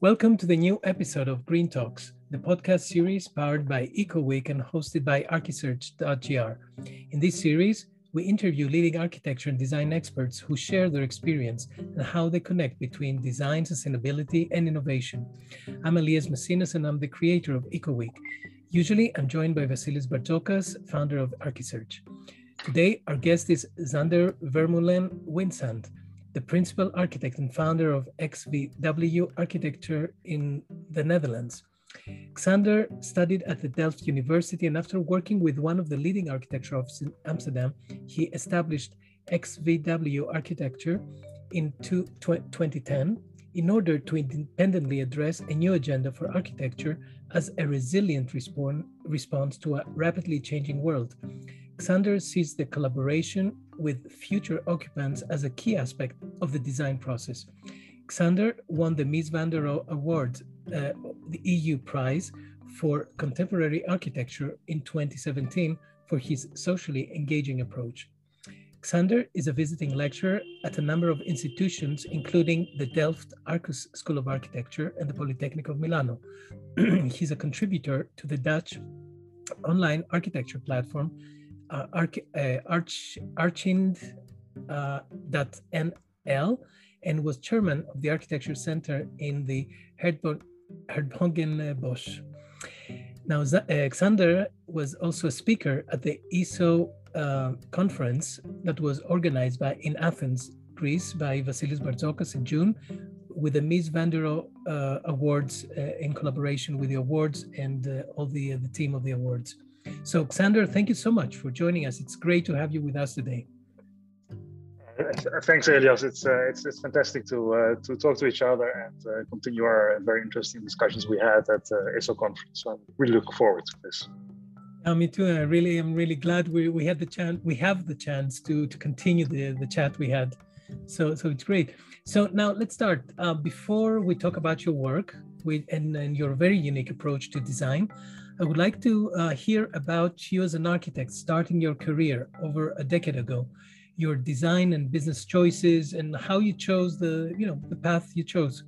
Welcome to the new episode of Green Talks, the podcast series powered by EcoWeek and hosted by Archisearch.gr. In this series, we interview leading architecture and design experts who share their experience and how they connect between design, sustainability, and innovation. I'm Elias Messinas and I'm the creator of EcoWeek. Usually, I'm joined by Vasilis Bartzokas, founder of Archisearch. Today, our guest is Xander Vermeulen Windsant the principal architect and founder of XVW Architecture in the Netherlands. Xander studied at the Delft University, and after working with one of the leading architecture offices in Amsterdam, he established XVW Architecture in 2010 in order to independently address a new agenda for architecture as a resilient response to a rapidly changing world. Xander sees the collaboration with future occupants as a key aspect of the design process. Xander won the Mies van der Rohe Award, uh, the EU prize for contemporary architecture in 2017 for his socially engaging approach. Xander is a visiting lecturer at a number of institutions, including the Delft Arcus School of Architecture and the Polytechnic of Milano. He's a contributor to the Dutch online architecture platform uh, arch, uh, arch, uh, and was chairman of the Architecture Center in the Hertogenbosch. Now, Alexander was also a speaker at the ESO uh, conference that was organized by in Athens, Greece, by Vasilis Bartzokas in June, with the Mies van der uh, Awards uh, in collaboration with the awards and uh, all the the team of the awards. So, Xander, thank you so much for joining us. It's great to have you with us today. Thanks, Elias. It's, uh, it's it's fantastic to uh, to talk to each other and uh, continue our very interesting discussions we had at uh, ESO conference. So I'm really looking forward to this. Yeah, me too. I really am really glad we, we had the chance. We have the chance to to continue the the chat we had. So so it's great. So now let's start. Uh, before we talk about your work with and, and your very unique approach to design, I would like to uh, hear about you as an architect starting your career over a decade ago, your design and business choices, and how you chose the you know the path you chose.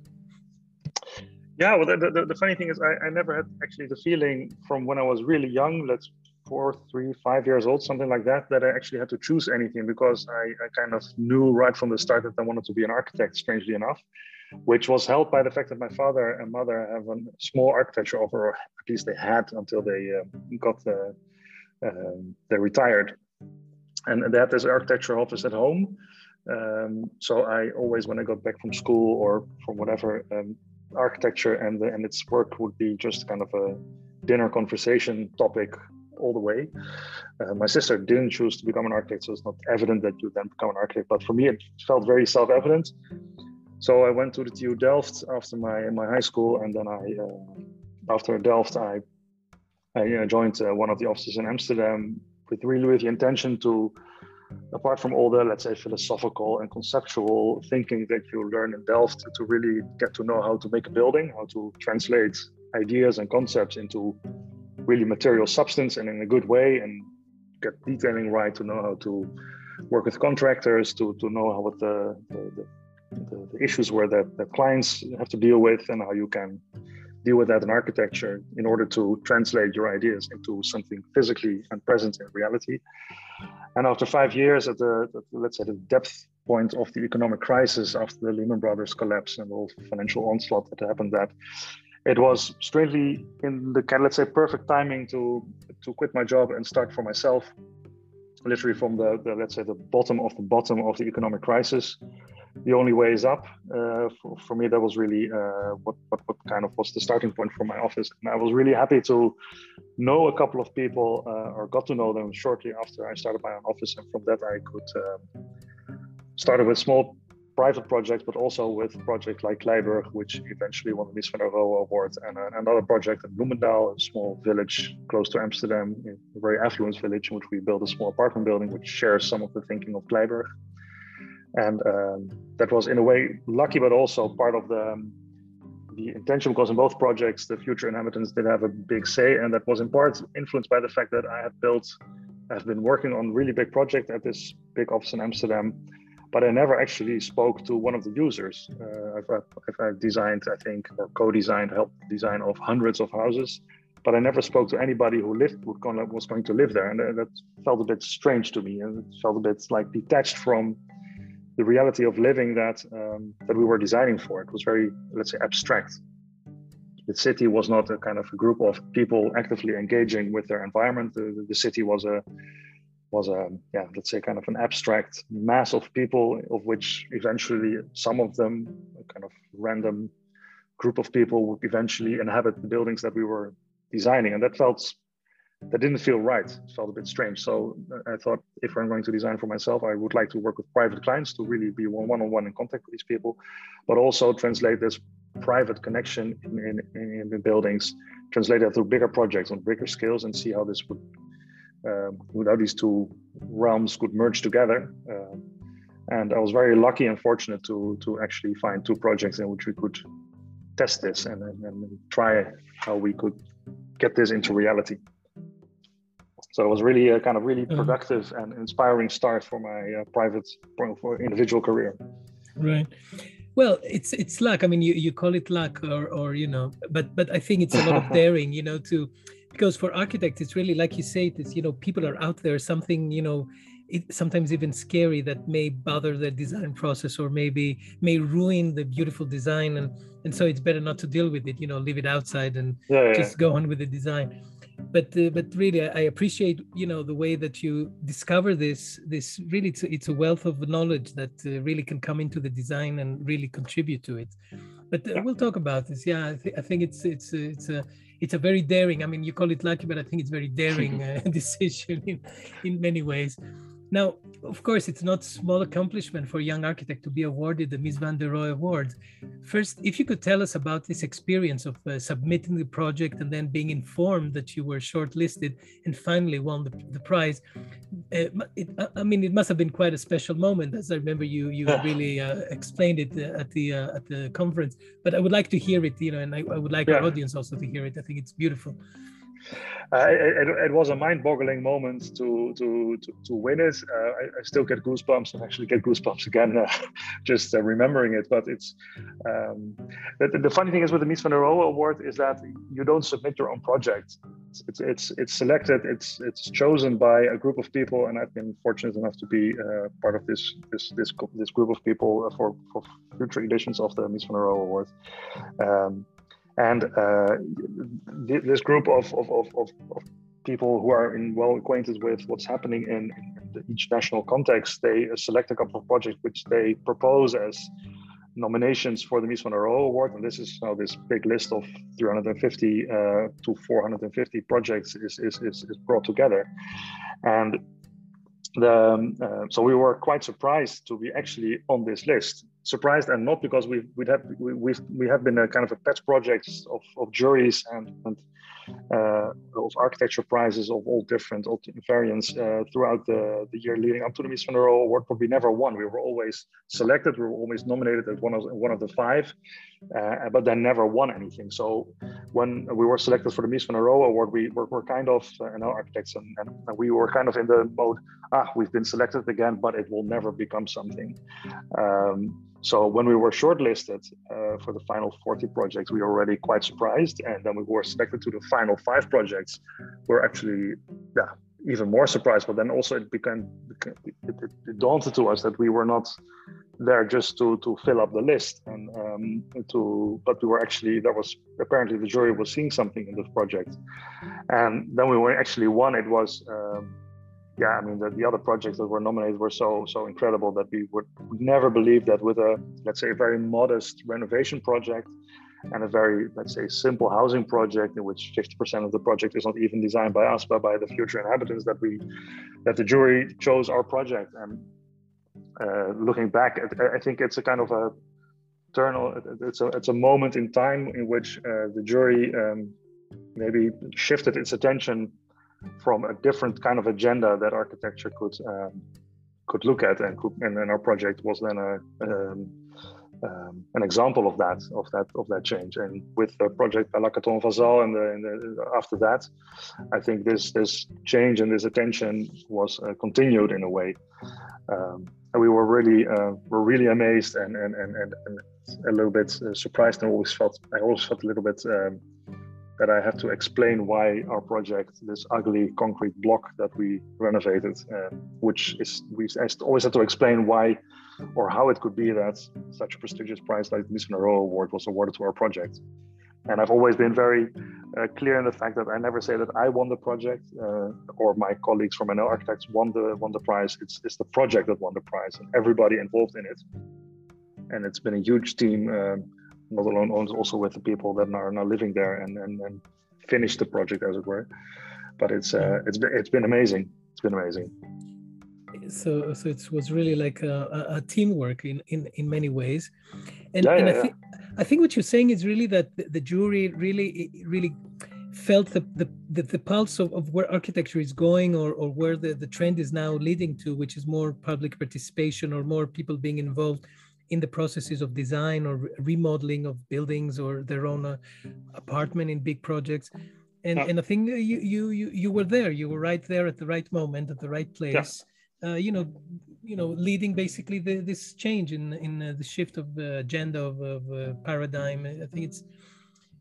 Yeah, well, the, the, the funny thing is, I, I never had actually the feeling from when I was really young, let's four, three, five years old, something like that, that I actually had to choose anything because I, I kind of knew right from the start that I wanted to be an architect, strangely enough which was helped by the fact that my father and mother have a small architecture offer, or at least they had until they uh, got the, uh, they retired. And they had this architecture office at home. Um, so I always, when I got back from school or from whatever, um, architecture and the, and its work would be just kind of a dinner conversation topic all the way. Uh, my sister didn't choose to become an architect, so it's not evident that you then become an architect. But for me, it felt very self-evident. So I went to the TU Delft after my my high school, and then I uh, after Delft I I uh, joined uh, one of the offices in Amsterdam with really with the intention to, apart from all the let's say philosophical and conceptual thinking that you learn in Delft, to really get to know how to make a building, how to translate ideas and concepts into really material substance and in a good way, and get detailing right to know how to work with contractors, to to know how what the, the, the the, issues where that, that clients have to deal with and how you can deal with that in architecture in order to translate your ideas into something physically and present in reality. And after five years at the, let's say the depth point of the economic crisis after the Lehman Brothers collapse and all the financial onslaught that happened, that it was strangely in the let's say perfect timing to to quit my job and start for myself, literally from the, the let's say the bottom of the bottom of the economic crisis the only way is up. Uh, for, for, me, that was really uh, what, what, what kind of was the starting point for my office. And I was really happy to know a couple of people uh, or got to know them shortly after I started my own office. And from that, I could um, started with small private projects, but also with projects like Kleiburg, which eventually won the Mies van der Rohe Award, and uh, another project in Bloemendaal, a small village close to Amsterdam, a very affluent village in which we built a small apartment building, which shares some of the thinking of Kleiburg and um, that was in a way lucky, but also part of the um, the intention because in both projects the future inhabitants did have a big say, and that was in part influenced by the fact that I had built, I've been working on really big project at this big office in Amsterdam, but I never actually spoke to one of the users. Uh, I've, I've, designed, I think, or co-designed, helped design of hundreds of houses, but I never spoke to anybody who lived who was going to live there, and that felt a bit strange to me, and it felt a bit like detached from the reality of living that um, that we were designing for. It was very, let's say, abstract. The city was not a kind of a group of people actively engaging with their environment. The, the city was a was a yeah let's say kind of an abstract mass of people of which eventually some of them a kind of random group of people would eventually inhabit the buildings that we were designing and that felt that didn't feel right it felt a bit strange so i thought if i'm going to design for myself i would like to work with private clients to really be one-on-one in contact with these people but also translate this private connection in, in, in the buildings translate that to bigger projects on bigger scales and see how this would um, how these two realms could merge together. Uh, and I was very lucky and fortunate to to actually find two projects in which we could test this and, and, and try how we could get this into reality. So it was really a kind of really mm-hmm. productive and inspiring start for my uh, private for individual career. Right. Well, it's it's luck. I mean, you, you call it luck, or or you know, but but I think it's a lot of daring, you know, to because for architects it's really like you say it is you know people are out there something you know it, sometimes even scary that may bother the design process or maybe may ruin the beautiful design and and so it's better not to deal with it you know leave it outside and yeah, yeah. just go on with the design but uh, but really I, appreciate you know the way that you discover this this really it's, it's a wealth of knowledge that uh, really can come into the design and really contribute to it but uh, we'll talk about this yeah I, th- I think it's it's it's a it's a very daring. I mean, you call it lucky, but I think it's very daring uh, decision in, in many ways. Now, of course, it's not small accomplishment for a young architect to be awarded the Mies van der Rohe Award. First, if you could tell us about this experience of uh, submitting the project and then being informed that you were shortlisted and finally won the, the prize. Uh, it, I mean, it must have been quite a special moment, as I remember you you really uh, explained it uh, at the uh, at the conference. But I would like to hear it, you know, and I, I would like yeah. our audience also to hear it. I think it's beautiful uh, it, it, was a mind-boggling moment to to to, to win it. Uh, I, I, still get goosebumps and actually get goosebumps again uh, just uh, remembering it. But it's um, the, the, funny thing is with the Mies van der Rohe Award is that you don't submit your own project. It's it's it's selected. It's it's chosen by a group of people, and I've been fortunate enough to be uh, part of this this this this group of people for for future editions of the Mies van der Rohe Award. Um, and uh, th- this group of, of, of, of, people who are in, well acquainted with what's happening in, each national context, they select a couple of projects which they propose as nominations for the Mies van Award. And this is how this big list of 350 uh, to 450 projects is, is, is, is brought together. And the, um, uh, so we were quite surprised to be actually on this list surprised and not because we've we have we, we've we have been a kind of a pet project of, of juries and, and uh, of architecture prizes of all different variants uh, throughout the, the year leading up to the Mies van der Rohe Award, but we never won. We were always selected. We were always nominated as one of one of the five, uh, but then never won anything. So when we were selected for the Mies van der Rohe Award, we were, were kind of, uh, and our architects, and, and, we were kind of in the mode, ah, we've been selected again, but it will never become something. Um, so when we were shortlisted uh, for the final 40 projects, we were already quite surprised. And then we were selected to the final five projects. We're actually, yeah, even more surprised. But then also it became, it, it, it daunted to us that we were not there just to to fill up the list and um, to but we were actually there was apparently the jury was seeing something in this project and then we were actually won it was um, yeah, I mean, the, the other projects that were nominated were so so incredible that we would never believe that with a let's say a very modest renovation project and a very let's say simple housing project in which 50% of the project is not even designed by us but by the future inhabitants that we that the jury chose our project. And uh, looking back I think it's a kind of a turn it's a it's a moment in time in which uh, the jury um, maybe shifted its attention from a different kind of agenda that architecture could um, could look at and could, and our project was then a, um, um, an example of that of that of that change. And with the project Palacaton Vassal and, the, and the, after that, I think this this change and this attention was uh, continued in a way. Um, and we were really uh, were really amazed and and, and, and, and a little bit uh, surprised and always felt I always felt a little bit um, that I have to explain why our project, this ugly concrete block that we renovated, uh, which is we always had to explain why or how it could be that such a prestigious prize like the Mies van Award was awarded to our project. And I've always been very uh, clear in the fact that I never say that I won the project uh, or my colleagues from NL Architects won the won the prize. It's it's the project that won the prize and everybody involved in it. And it's been a huge team, uh, not alone also with the people that are now living there and and, and finish the project as it were. But it's uh, it's been it's been amazing. It's been amazing. So so it was really like a, a teamwork in, in in many ways. And, yeah, and yeah, I, think, I think what you're saying is really that the, the jury really really felt the, the, the, the, pulse of, of where architecture is going or, or where the, the trend is now leading to, which is more public participation or more people being involved in the processes of design or remodeling of buildings or their own uh, apartment in big projects. And, yeah. and I think you, you, you, you were there, you were right there at the right moment, at the right place uh, you know, you know, leading basically the, this change in in uh, the shift of the agenda of, of uh, paradigm. I think it's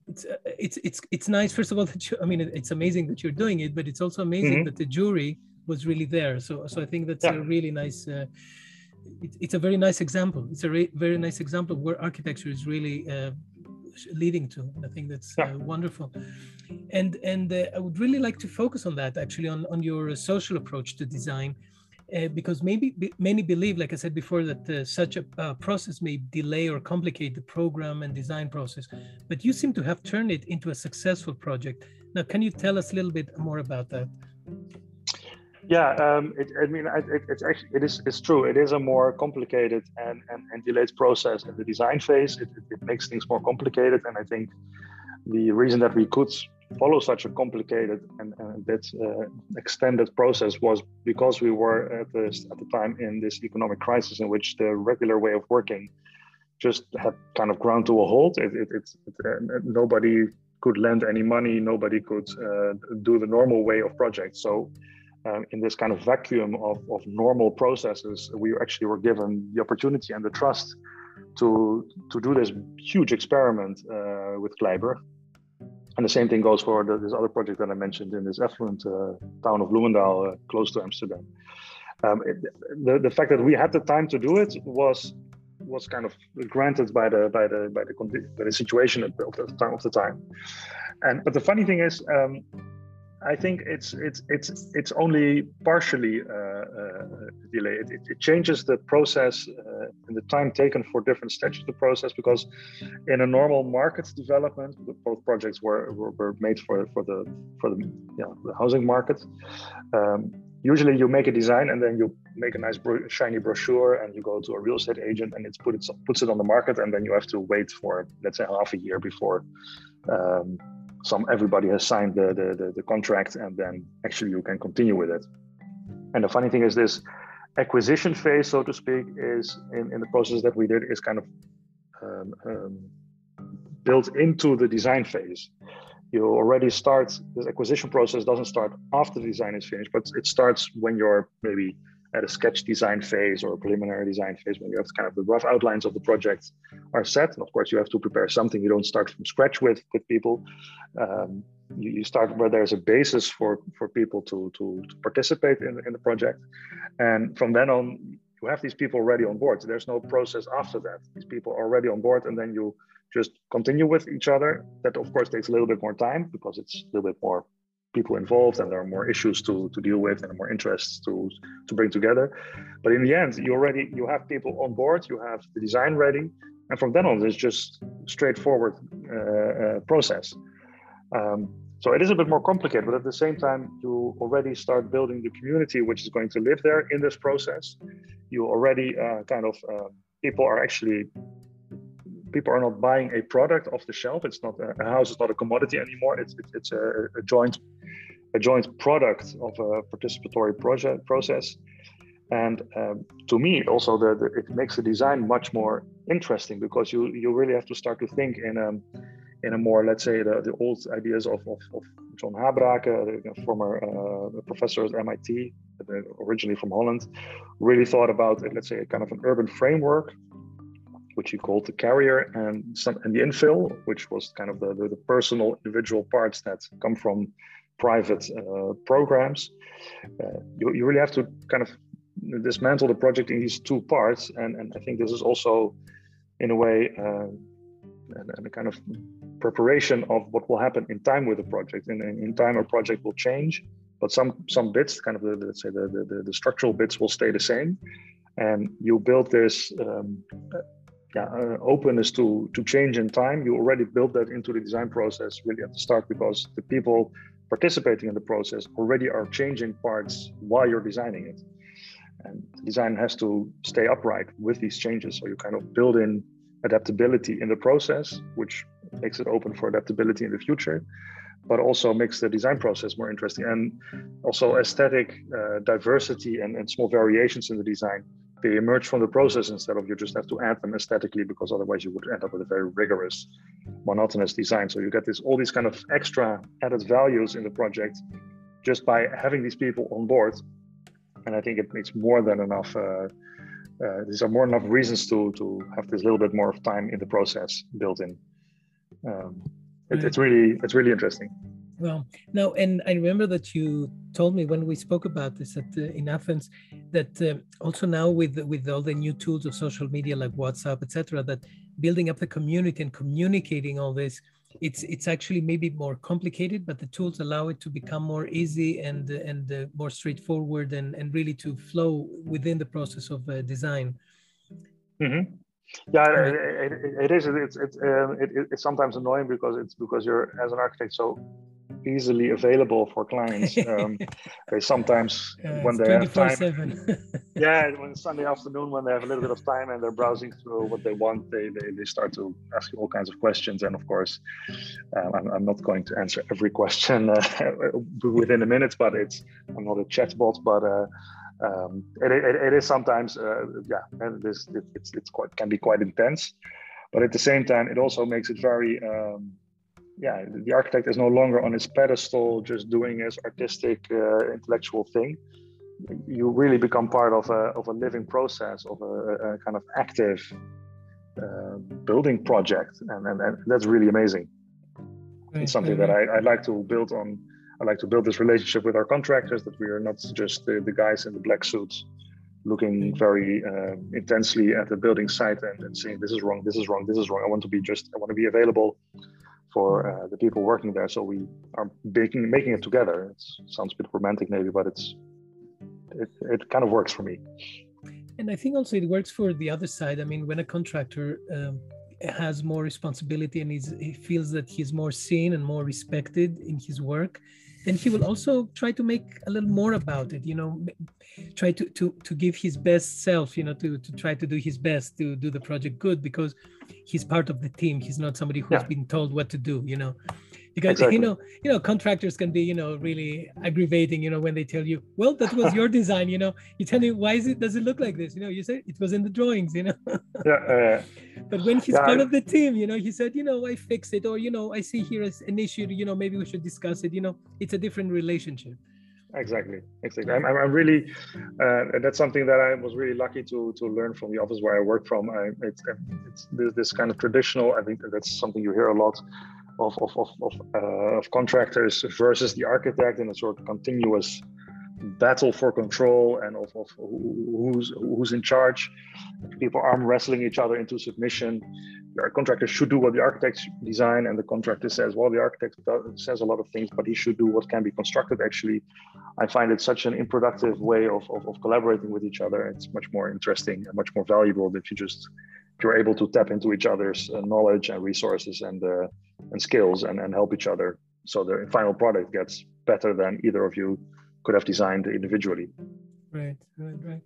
it's uh, it's it's it's nice. First of all, that you, I mean, it's amazing that you're doing it, but it's also amazing mm-hmm. that the jury was really there. So so I think that's yeah. a really nice. Uh, it, it's a very nice example. It's a re- very nice example of where architecture is really uh, leading to. I think that's uh, wonderful. And and uh, I would really like to focus on that actually on on your social approach to design uh, because maybe b- many believe, like I said before, that uh, such a uh, process may delay or complicate the program and design process. But you seem to have turned it into a successful project. Now, can you tell us a little bit more about that? Yeah, um, it, I mean, it, it's actually it is it's true. It is a more complicated and, and, and delayed process in the design phase. It, it, it makes things more complicated, and I think the reason that we could follow such a complicated and, and that uh, extended process was because we were at this at the time in this economic crisis in which the regular way of working just had kind of ground to a halt. It, it, it, it uh, nobody could lend any money. Nobody could uh, do the normal way of projects. So. Um, in this kind of vacuum of, of normal processes, we actually were given the opportunity and the trust to to do this huge experiment uh, with Kleiburg, and the same thing goes for the, this other project that I mentioned in this affluent uh, town of Bloemendaal, uh, close to Amsterdam. Um, it, the, the fact that we had the time to do it was was kind of granted by the by the by the, by the situation of the time of the time. And but the funny thing is, um, I think it's it's it's it's only partially uh, uh, delayed. It, it, changes the process uh, and the time taken for different stages of the process because in a normal market development, both projects were, were, were made for for the for the you know, the housing market. Um, usually, you make a design and then you make a nice bro- shiny brochure and you go to a real estate agent and it's put it puts it on the market and then you have to wait for let's say half a year before. Um, some everybody has signed the, the, the, the, contract and then actually you can continue with it. And the funny thing is this acquisition phase, so to speak, is in, in the process that we did is kind of um, um, built into the design phase. You already start this acquisition process doesn't start after the design is finished, but it starts when you're maybe at a sketch design phase or a preliminary design phase when you have kind of the rough outlines of the project are set. And of course, you have to prepare something. You don't start from scratch with with people. Um, you, you, start where there's a basis for for people to to, to participate in, in the project, and from then on, you have these people already on board. So there's no process after that. These people are already on board, and then you just continue with each other. That of course takes a little bit more time because it's a little bit more people involved and there are more issues to, to deal with and more interests to, to bring together. But in the end, you already you have people on board, you have the design ready, and from then on, it's just straightforward uh, uh, process. Um, so it is a bit more complicated, but at the same time, you already start building the community which is going to live there in this process. You already uh, kind of uh, people are actually people are not buying a product off the shelf. It's not a house It's not a commodity anymore. It's it's, it's a, a, joint a joint product of a participatory project process. And um, to me, also the, the, it makes the design much more interesting because you you really have to start to think in a in a more let's say the, the old ideas of, of, of John Habraken, the former uh, professor at MIT, originally from Holland, really thought about let's say a kind of an urban framework, which he called the carrier and some and the infill, which was kind of the, the, the personal individual parts that come from private uh, programs. Uh, you, you really have to kind of dismantle the project in these two parts, and, and I think this is also in a way uh, and, a kind of preparation of what will happen in time with the project. And, in time, a project will change, but some some bits, kind of the, let's say the, the, the structural bits, will stay the same. And you build this um, yeah, uh, openness to to change in time. You already built that into the design process really at the start because the people participating in the process already are changing parts while you're designing it. And design has to stay upright with these changes. So you kind of build in adaptability in the process, which makes it open for adaptability in the future, but also makes the design process more interesting. And also aesthetic uh, diversity and, and small variations in the design, they emerge from the process instead of you just have to add them aesthetically because otherwise you would end up with a very rigorous, monotonous design. So you get this all these kind of extra added values in the project just by having these people on board. And I think it makes more than enough uh, uh, these are more than enough reasons to to have this little bit more of time in the process built in. Um, it, it's really it's really interesting. Well, now, and I remember that you told me when we spoke about this at uh, in Athens that uh, also now with with all the new tools of social media like WhatsApp, etc., that building up the community and communicating all this it's it's actually maybe more complicated but the tools allow it to become more easy and and uh, more straightforward and and really to flow within the process of uh, design mm-hmm. yeah it, it, it is it's it's, uh, it, it's sometimes annoying because it's because you're as an architect so easily available for clients. Um, they sometimes uh, when they have time, yeah, when Sunday afternoon when they have a little bit of time and they're browsing through what they want, they they, they start to ask you all kinds of questions. And of course, um, I'm, I'm not going to answer every question uh, within a minute, but it's I'm not a chatbot, but. Uh, um, it, it, it is sometimes, uh, yeah, and this it, it's it's quite can be quite intense, but at the same time, it also makes it very um, yeah, the architect is no longer on his pedestal, just doing his artistic, uh, intellectual thing. You really become part of a, of a living process, of a, a kind of active uh, building project, and, and, and, that's really amazing. Right. It's something that I, I like to build on. I like to build this relationship with our contractors that we are not just the, the guys in the black suits looking very uh, intensely at the building site and, and saying this is wrong, this is wrong, this is wrong. I want to be just, I want to be available for uh, the people working there. So we are making making it together. It sounds a bit romantic, maybe, but it's it, it kind of works for me. And I think also it works for the other side. I mean, when a contractor um, has more responsibility and he feels that he's more seen and more respected in his work, then he will also try to make a little more about it. You know, try to to to give his best self. You know, to to try to do his best to do the project good because he's part of the team. He's not somebody who's yeah. been told what to do. You know, because exactly. you know you know contractors can be you know really aggravating. You know, when they tell you, well, that was your design. You know, you tell me why is it does it look like this? You know, you say it was in the drawings. You know. yeah. Uh, but when he's yeah, part I... of the team, you know, he said, you know, I fix it, or you know, I see here as an issue. You know, maybe we should discuss it. You know, it's a different relationship exactly exactly. I'm, I'm really uh, that's something that i was really lucky to to learn from the office where i work from. I, it's, it's this, this kind of traditional i think that's something you hear a lot of of of, of, uh, of contractors versus the architect in a sort of continuous battle for control and of, of who's who's in charge. People arm wrestling each other into submission. The contractor should do what the architect design and the contractor says. Well the architect says a lot of things but he should do what can be constructed actually. I find it such an unproductive way of, of, of collaborating with each other. It's much more interesting and much more valuable if you just if you're able to tap into each other's uh, knowledge and resources and uh, and skills and, and help each other. So the final product gets better than either of you could have designed individually right right right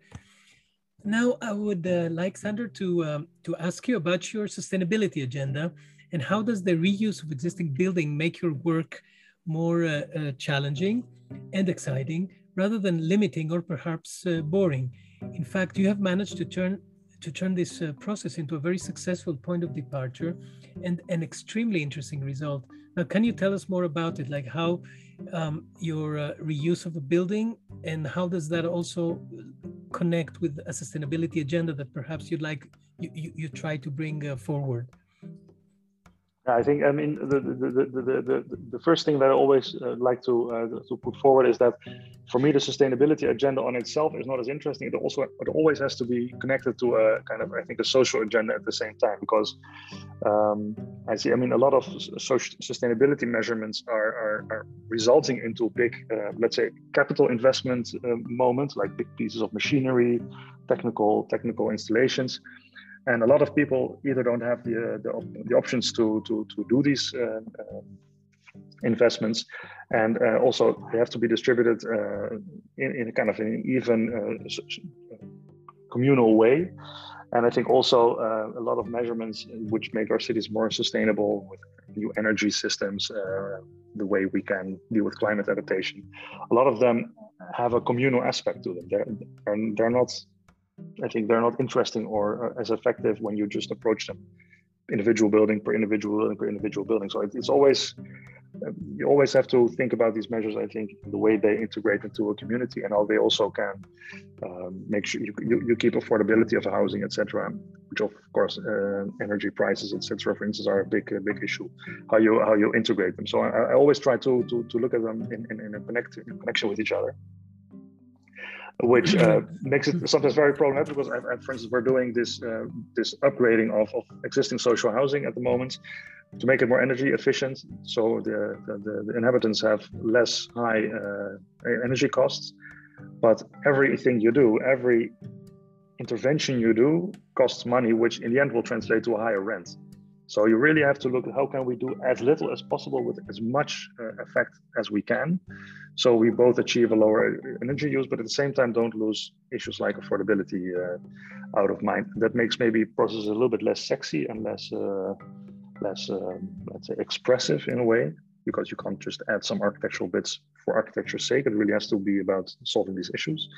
now, I would uh, like Xander to um, to ask you about your sustainability agenda and how does the reuse of existing building make your work more uh, uh, challenging and exciting rather than limiting or perhaps uh, boring. In fact, you have managed to turn to turn this uh, process into a very successful point of departure and an extremely interesting result. Now, can you tell us more about it? Like how um, your uh, reuse of a building and how does that also connect with a sustainability agenda that perhaps you'd like you, you, you try to bring uh, forward? I think I mean the the, the, the, the, first thing that I always uh, like to uh, to put forward is that for me the sustainability agenda on itself is not as interesting. It also it always has to be connected to a kind of I think a social agenda at the same time because um, I see I mean a lot of social sustainability measurements are are, are resulting into big uh, let's say capital investment uh, moments like big pieces of machinery, technical technical installations and a lot of people either don't have the uh, the, the, options to to to do these uh, uh, investments, and uh, also they have to be distributed uh, in, in a kind of an even communal way. And I think also a lot of measurements which make our cities more sustainable with new energy systems, the way we can deal with climate adaptation. A lot of them have a communal aspect to them. They're, they're not I think they're not interesting or as effective when you just approach them individual building per individual building per individual building. So it's always you always have to think about these measures. I think the way they integrate into a community and how they also can um, make sure you, you, you, keep affordability of housing, etc. Which of course uh, energy prices, etc. For instance, are a big big issue. How you how you integrate them. So I, I always try to, to to look at them in, in, in a connect, in connection with each other which uh, makes it sometimes very problematic because, I, I, for instance, we're doing this uh, this upgrading of, of existing social housing at the moment to make it more energy efficient, so the the, the inhabitants have less high uh, energy costs. But everything you do, every intervention you do, costs money, which in the end will translate to a higher rent. So you really have to look at how can we do as little as possible with as much uh, effect as we can. So we both achieve a lower energy use, but at the same time don't lose issues like affordability uh, out of mind. That makes maybe processes a little bit less sexy and less, uh, less um, let's say, expressive in a way, because you can't just add some architectural bits for architecture's sake. It really has to be about solving these issues.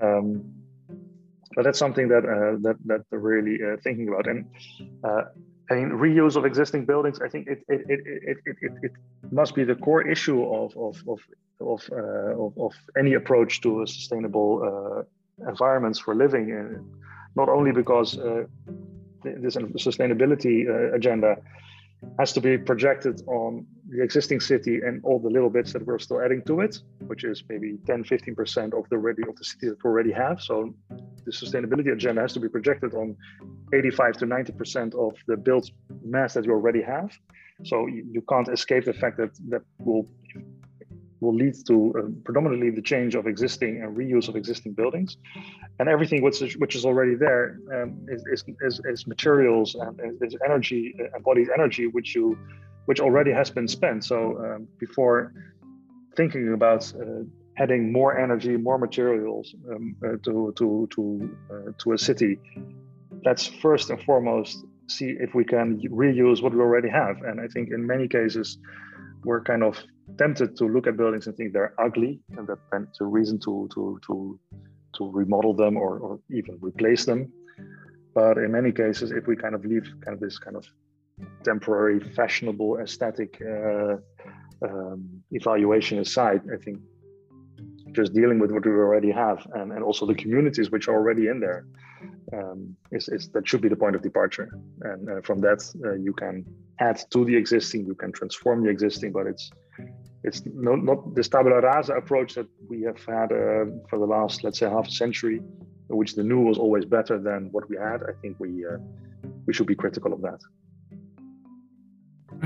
Um, but that's something that uh, that that really uh, thinking about. And uh, I mean, reuse of existing buildings. I think it it, it, it, it, it, must be the core issue of of of of, uh, of, of, any approach to a sustainable uh, environments for living. And not only because uh, this sustainability uh, agenda has to be projected on the existing city and all the little bits that we're still adding to it, which is maybe 10, 15% of the ready of the city that we already have. So the sustainability agenda has to be projected on 85 to 90% of the built mass that you already have. So you, you can't escape the fact that that will will lead to uh, predominantly the change of existing and reuse of existing buildings. And everything which is, which is already there um, is, is, is, materials and is energy, uh, embodied energy, which you, which already has been spent. So um, before thinking about uh, adding more energy, more materials um, uh, to to to uh, to a city, let's first and foremost see if we can reuse what we already have. And I think in many cases, we're kind of tempted to look at buildings and think they're ugly, and that that's a reason to to to to remodel them or, or even replace them. But in many cases, if we kind of leave kind of this kind of temporary, fashionable, aesthetic uh, um, evaluation aside, I think just dealing with what we already have and, and also the communities which are already in there um, is, is that should be the point of departure. And uh, from that, uh, you can add to the existing, you can transform the existing, but it's it's not, not this tabula rasa approach that we have had uh, for the last, let's say, half a century, which the new was always better than what we had. I think we uh, we should be critical of that.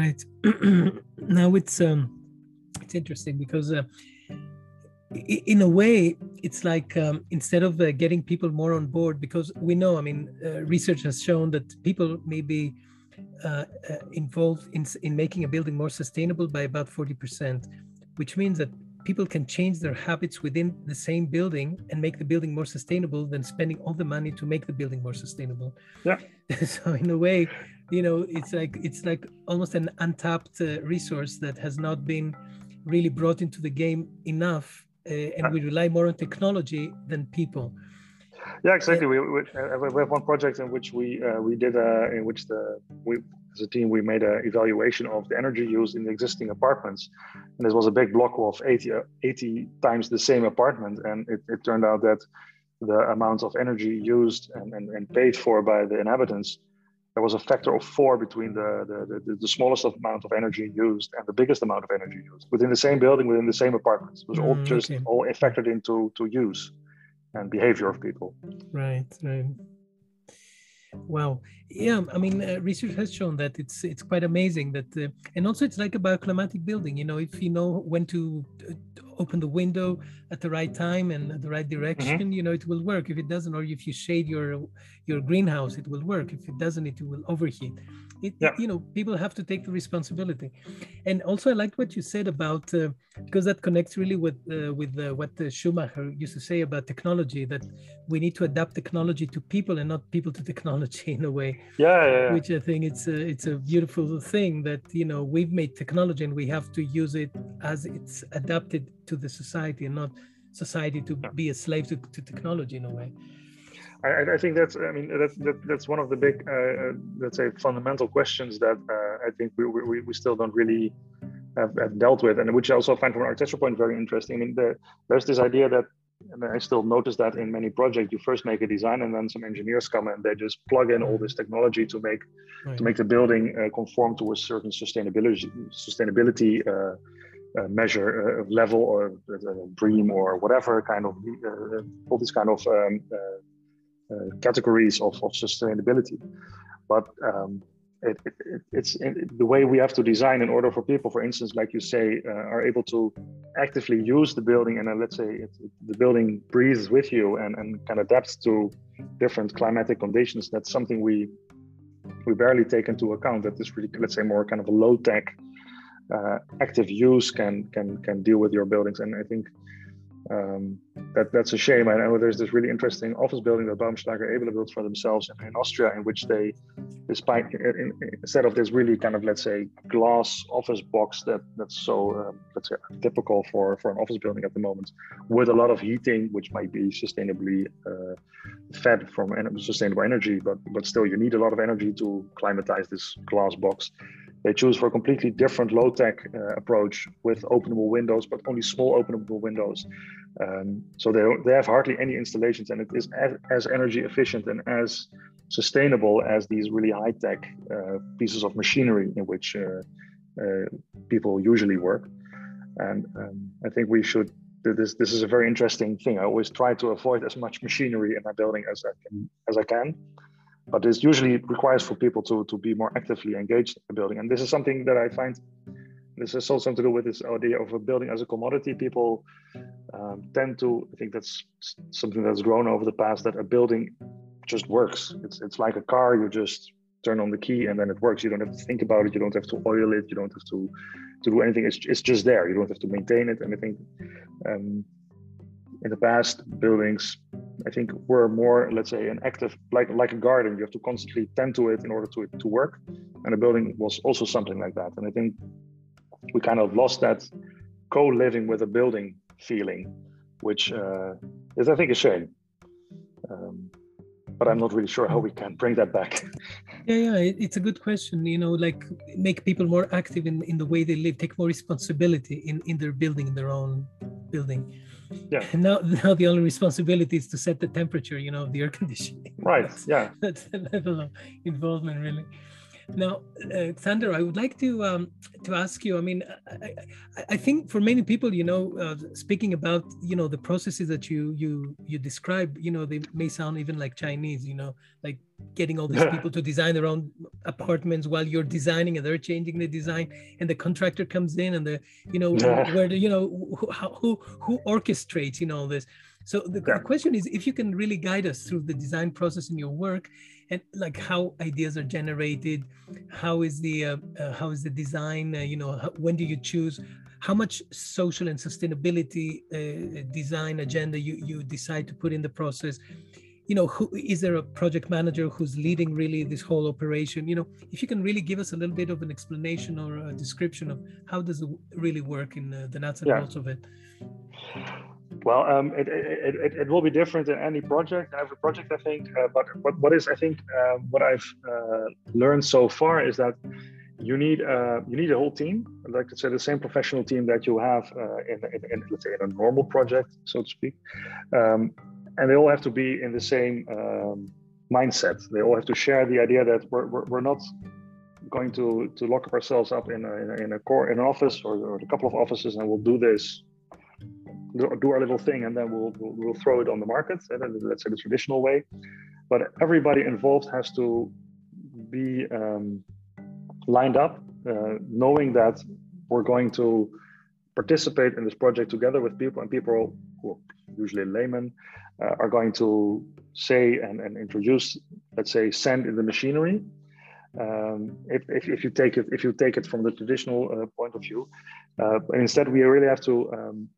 Right now, it's um, it's interesting because. In a way it's like um, instead of uh, getting people more on board because we know i mean uh, research has shown that people may be uh, uh, involved in, in making a building more sustainable by about 40% which means that people can change their habits within the same building and make the building more sustainable than spending all the money to make the building more sustainable. Yeah. So in a way you know it's like it's like almost an untapped uh, resource that has not been really brought into the game enough and we rely more on technology than people. Yeah, exactly. We, we, uh, we have one project in which we uh, we did uh, in which the we as a team we made an evaluation of the energy used in the existing apartments, and this was a big block of 80, uh, 80 times the same apartment, and it, it turned out that the amount of energy used and, and, and paid for by the inhabitants there was a factor of four between the, the, the, the, smallest amount of energy used and the biggest amount of energy used within the same building, within the same apartments. It was all mm, just okay. all factored into to use and behavior of people. Right, right. Wow. Yeah, I mean, uh, research has shown that it's it's quite amazing that, uh, and also it's like a bioclimatic building. You know, if you know when to uh, open the window at the right time and the right mm-hmm. direction, mm-hmm. you know, it will work. If it doesn't, or if you shade your your greenhouse, it will work. If it doesn't, it will overheat it, yeah. you know people have to take the responsibility and also i liked what you said about uh, because that connects really with uh, with uh, what schumacher used to say about technology that we need to adapt technology to people and not people to technology in a way yeah, yeah, yeah. which i think it's a, it's a beautiful thing that you know we've made technology and we have to use it as it's adapted to the society and not society to be a slave to, to technology in a way I, I, think that's I mean that, that that's one of the big uh, uh, let's say fundamental questions that uh, I think we, we, we still don't really have, have, dealt with and which I also find from an architectural point very interesting. I mean the, there's this idea that and I still notice that in many projects you first make a design and then some engineers come and they just plug in all this technology to make right. to make the building uh, conform to a certain sustainability sustainability uh, uh, measure level or BREEAM or whatever kind of all these kind of um, uh, categories of, of sustainability. But um, it, it, it's it, the way we have to design in order for people, for instance, like you say, uh, are able to actively use the building and uh, let's say the building breathes with you and, and can adapt to different climatic conditions. That's something we we barely take into account. That is really, let's say, more kind of a low tech uh, active use can can can deal with your buildings. And I think um, that that's a shame. I know there's this really interesting office building that Baumschlager Eberle built for themselves in, in Austria, in which they, despite in, instead of this really kind of let's say glass office box that that's so uh, let's say typical for for an office building at the moment, with a lot of heating, which might be sustainably uh, fed from sustainable energy, but but still you need a lot of energy to climatize this glass box. They choose for a completely different low tech uh, approach with openable windows, but only small openable windows. Um, so they, they have hardly any installations, and it is as, as energy efficient and as sustainable as these really high tech uh, pieces of machinery in which uh, uh, people usually work. And um, I think we should. This this is a very interesting thing. I always try to avoid as much machinery in my building as I can as I can but this usually requires for people to, to be more actively engaged in building. And this is something that I find this has also something to do with this idea of a building as a commodity. People um, tend to, I think that's something that's grown over the past, that a building just works. It's, it's like a car, you just turn on the key and then it works. You don't have to think about it. You don't have to oil it. You don't have to, to do anything. It's, it's just there. You don't have to maintain it. And I think um, in the past, buildings I think we're more, let's say, an active like like a garden. You have to constantly tend to it in order to to work. And a building was also something like that. And I think we kind of lost that co-living with a building feeling, which uh, is I think a shame. Um, but I'm not really sure how we can bring that back. yeah, yeah, it's a good question. You know, like make people more active in, in the way they live, take more responsibility in, in their building, in their own building yeah. And now now the only responsibility is to set the temperature you know the air conditioning. Right that's, yeah. That's the level of involvement really now, uh, Xander, I would like to um, to ask you. I mean, I, I, think for many people, you know, uh, speaking about you know the processes that you you you describe, you know, they may sound even like Chinese. You know, like getting all these people to design their own apartments while you're designing and they're changing the design, and the contractor comes in and the you know where the you know who, who who orchestrates you know all this. So the yeah. question is, if you can really guide us through the design process in your work and like how ideas are generated how is the uh, uh, how is the design uh, you know how, when do you choose how much social and sustainability uh, design agenda you you decide to put in the process. You know who is there a project manager who's leading really this whole operation? You know if you can really give us a little bit of an explanation or a description of how does it really work in uh, the nuts and bolts of it Well, um, it, it, it, it, will be different in any project, every project, I think. Uh, but what, what is, I think, uh, what I've uh, learned so far is that you need uh, you need a whole team, like I say, the same professional team that you have uh, in, in, in, let's say, in a normal project, so to speak, um, and they all have to be in the same um, mindset. They all have to share the idea that we're, we're, we're not going to to lock ourselves up in a, in a, in a core in an office or, or a couple of offices, and we'll do this do our little thing and then we'll, we'll, we'll throw it on the market let's say the traditional way. But everybody involved has to be um, lined up uh, knowing that we're going to participate in this project together with people. And people who usually laymen uh, are going to say and, and introduce let's say sand in the machinery. Um, if, if, if, you take it if you take it from the traditional uh, point of view uh, instead we really have to um,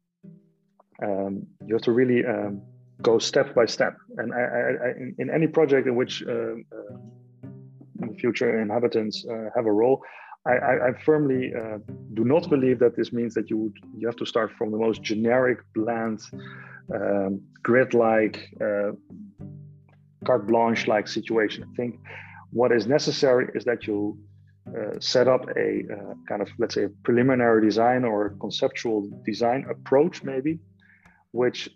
um, you have to really um, go step by step. And I, I, I, in, any project in which uh, uh, future inhabitants uh, have a role, I, firmly uh, do not believe that this means that you would, you have to start from the most generic, bland, um, grid-like, uh, carte blanche-like situation. I think what is necessary is that you uh, set up a uh, kind of let's say preliminary design or conceptual design approach maybe which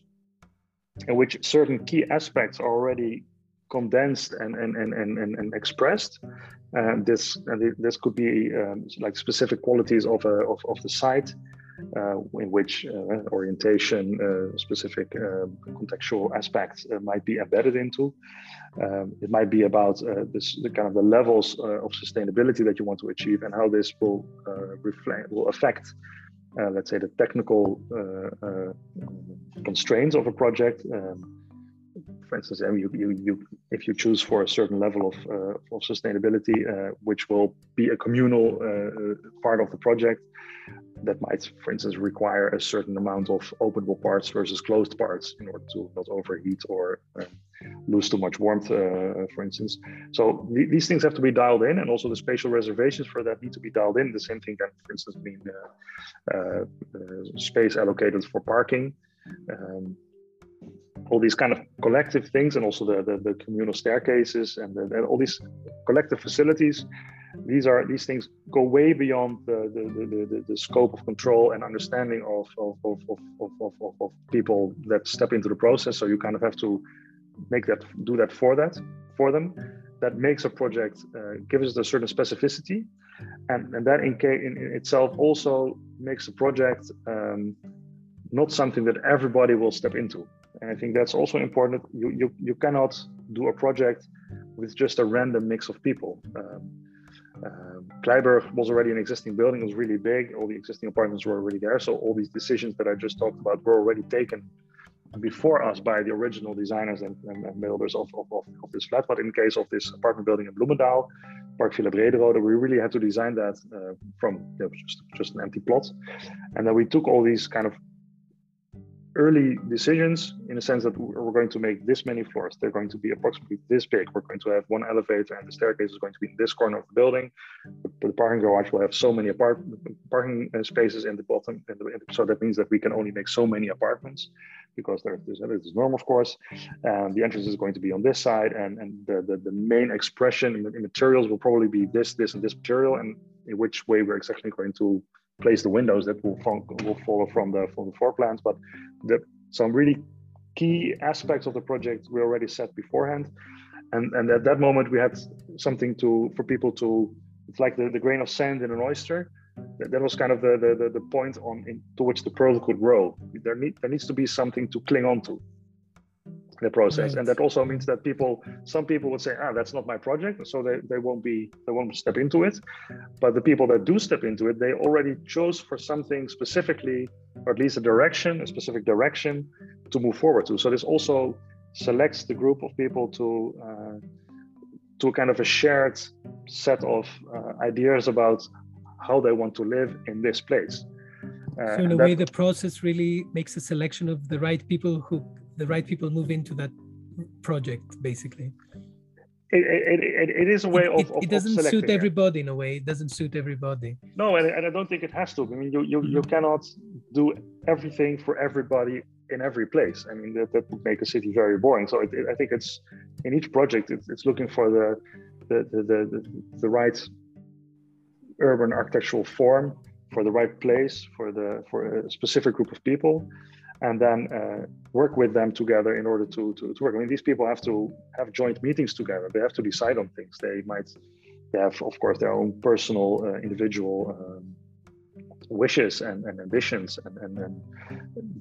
in which certain key aspects are already condensed and and and and, and expressed. This and this could be um, like specific qualities of a of, of the site, uh, in which uh, orientation, uh, specific um, contextual aspects uh, might be embedded into. Um, it might be about uh, this the kind of the levels uh, of sustainability that you want to achieve and how this will reflect will affect uh, let's say the technical uh, uh, constraints of a project. Um, for instance, you, you, you, if you choose for a certain level of, of sustainability, which will be a communal part of the project, that might, for instance, require a certain amount of openable parts versus closed parts in order to not overheat or um, lose too much warmth, uh, for instance. So th- these things have to be dialed in, and also the spatial reservations for that need to be dialed in. The same thing can, for instance, mean uh, uh, space allocated for parking. Um, all these kind of collective things, and also the, the, the communal staircases and, the, and all these collective facilities these are these things go way beyond the the, the, the, the scope of control and understanding of of, of, of, of, of, people that step into the process. So you kind of have to make that do that for that for them. That makes a project uh, gives it a certain specificity. And, and that in, in, in itself also makes a project um, not something that everybody will step into. And i think that's also important. You you, you cannot do a project with just a random mix of people. Um, um, Kleiburg was already an existing building, it was really big, all the existing apartments were already there. So all these decisions that I just talked about were already taken before us by the original designers and, and, and builders of, of, of, of, this flat. But in case of this apartment building in Bloemendaal, Park Villa Brederode, we really had to design that uh, from you know, just, just an empty plot. And then we took all these kind of early decisions in the sense that we're going to make this many floors. They're going to be approximately this big. We're going to have one elevator and the staircase is going to be in this corner of the building. The, parking garage will have so many apart parking uh, spaces in the bottom. In the, in the, so that means that we can only make so many apartments because there's this is normal, of course. And the entrance is going to be on this side and, and the, the, the main expression in materials will probably be this, this, and this material and in which way we're exactly going to place the windows that will, will follow from the from the floor plans. But the, some really key aspects of the project we already set beforehand, and and at that moment we had something to for people to it's like the, the grain of sand in an oyster. That, that was kind of the, the, the point on in, to which the pearl could grow. There need there needs to be something to cling on to the process. Right. and that also means that people some people would say ah that's not my project so they, they won't be they won't step into it. But the people that do step into it they already chose for something specifically or at least a direction a specific direction to move forward to. So this also selects the group of people to uh, to kind of a shared set of uh, ideas about how they want to live in this place. Uh, so in a way the process really makes a selection of the right people who the right people move into that project basically it, it, it, it is a way of, of, it doesn't suit everybody in a way it doesn't suit everybody no and, and i don't think it has to i mean you you, you mm-hmm. cannot do everything for everybody in every place. I mean, that, that would make a city very boring. So I think it's in each project, it's, it's looking for the the, the, the, the right urban architectural form for the right place for the for a specific group of people and then uh, work with them together in order to, to, to work. I mean, these people have to have joint meetings together. They have to decide on things. They might they have, of course, their own personal, uh, individual um, wishes and, and ambitions, and, and, and,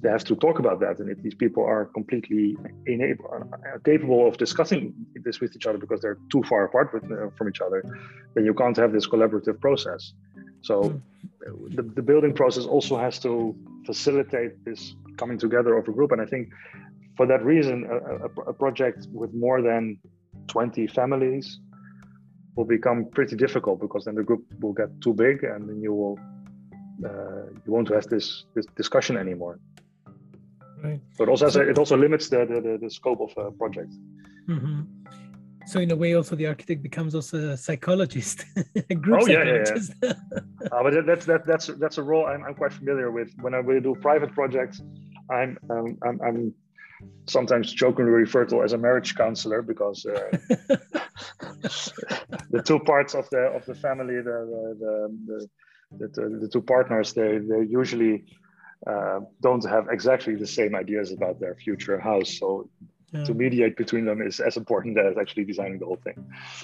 they have to talk about that. And if these people are completely unable, uh, capable of discussing this with each other because they're too far apart with, uh, from each other, then you can't have this collaborative process. So hmm. the, the building process also has to facilitate this coming together of a group. And I think for that reason, a, a, a project with more than 20 families will become pretty difficult because then the group will get too big and then you will uh, you won't have this, this discussion anymore. Right. But also a, it also limits the, the, the scope of a project. Mm-hmm. So in a way, also the architect becomes also a psychologist, a group oh, psychologist. Yeah, yeah. uh, but that's that, that's that's a role I'm, I'm quite familiar with. When I will do private projects, I'm um, I'm, I'm sometimes jokingly referred to as a marriage counselor because uh, the two parts of the of the family, the the the, the, the, the two partners, they they usually uh, don't have exactly the same ideas about their future house. So yeah. to mediate between them is as important as actually designing the whole thing.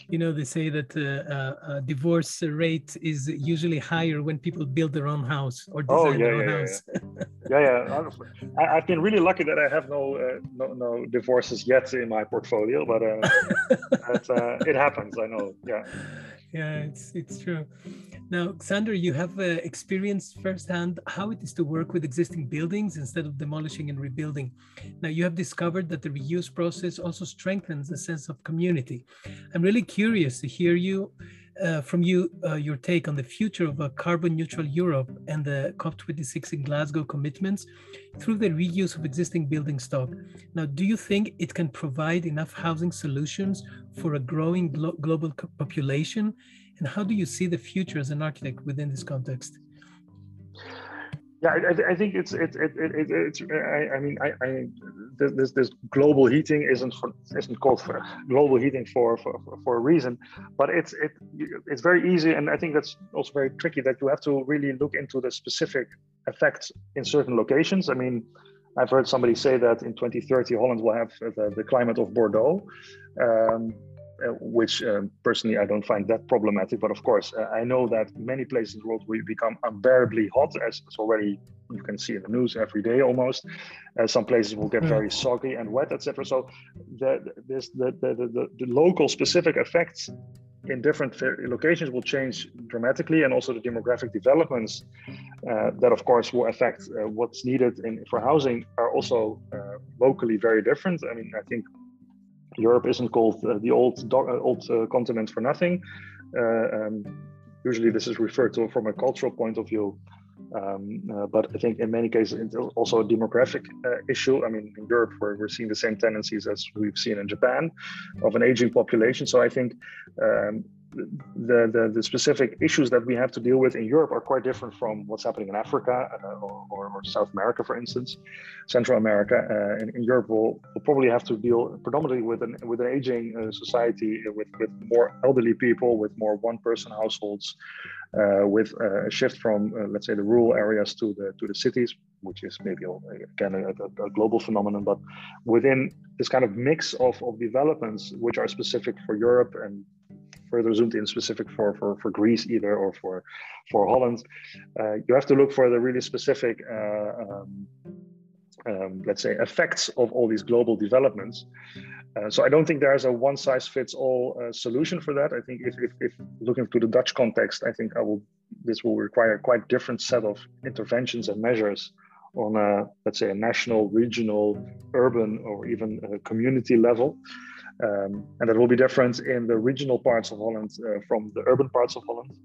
You know, they say that uh, uh, divorce rate is usually higher when people build their own house or design oh, yeah, their own yeah, house. Yeah, yeah. yeah. I, have been really lucky that I have no uh, no, no, divorces yet in my portfolio, but uh, uh, it happens. I know. Yeah. Yeah, it's it's true. Now, Xander, you have uh, experienced firsthand how it is to work with existing buildings instead of demolishing and rebuilding. Now, you have discovered that the reuse process also strengthens the sense of community. I'm really curious to hear you uh, from you uh, your take on the future of a carbon neutral Europe and the COP26 in Glasgow commitments through the reuse of existing building stock. Now, do you think it can provide enough housing solutions for a growing glo global population and how do you see the future as an architect within this context? Yeah, I, I think it's it, it, it, it's I, I mean I, I this this global heating isn't for, isn't called for global heating for, for for a reason, but it's it it's very easy and I think that's also very tricky that you have to really look into the specific effects in certain locations. I mean, I've heard somebody say that in 2030 Holland will have the, the climate of Bordeaux. Um, which um, personally I don't find that problematic. But of course, uh, I know that many places in the world will become unbearably hot, as it's already you can see in the news every day almost. Uh, some places will get very soggy and wet, etc. So the, this, the, the, the, the local specific effects in different locations will change dramatically and also the demographic developments uh, that of course will affect uh, what's needed in, for housing are also uh, locally very different i mean i think Europe isn't called uh, the old uh, old uh, continent for nothing. Um, usually, this is referred to from a cultural point of view. Um, uh, but I think in many cases it's also a demographic uh, issue. I mean, in Europe, we're, we're seeing the same tendencies as we've seen in Japan of an aging population. So I think um, the, the, the specific issues that we have to deal with in Europe are quite different from what's happening in Africa uh, or, or, South America, for instance, Central America. Uh, in, in, Europe, we'll, we'll, probably have to deal predominantly with an with an aging uh, society, with with more elderly people, with more one-person households, uh, with uh, a shift from uh, let's say the rural areas to the to the cities, which is maybe again a, a, a global phenomenon, but within this kind of mix of, of developments which are specific for Europe and further zoomed in specific for, for, for Greece either or for, for Holland. Uh, you have to look for the really specific, uh, um, um, let's say, effects of all these global developments. Uh, so I don't think there's a one size fits all uh, solution for that. I think if, if, if, looking to the Dutch context, I think I will this will require quite different set of interventions and measures on a let's say a national, regional, urban, or even community level. Um, and that will be different in the regional parts of Holland uh, from the urban parts of Holland.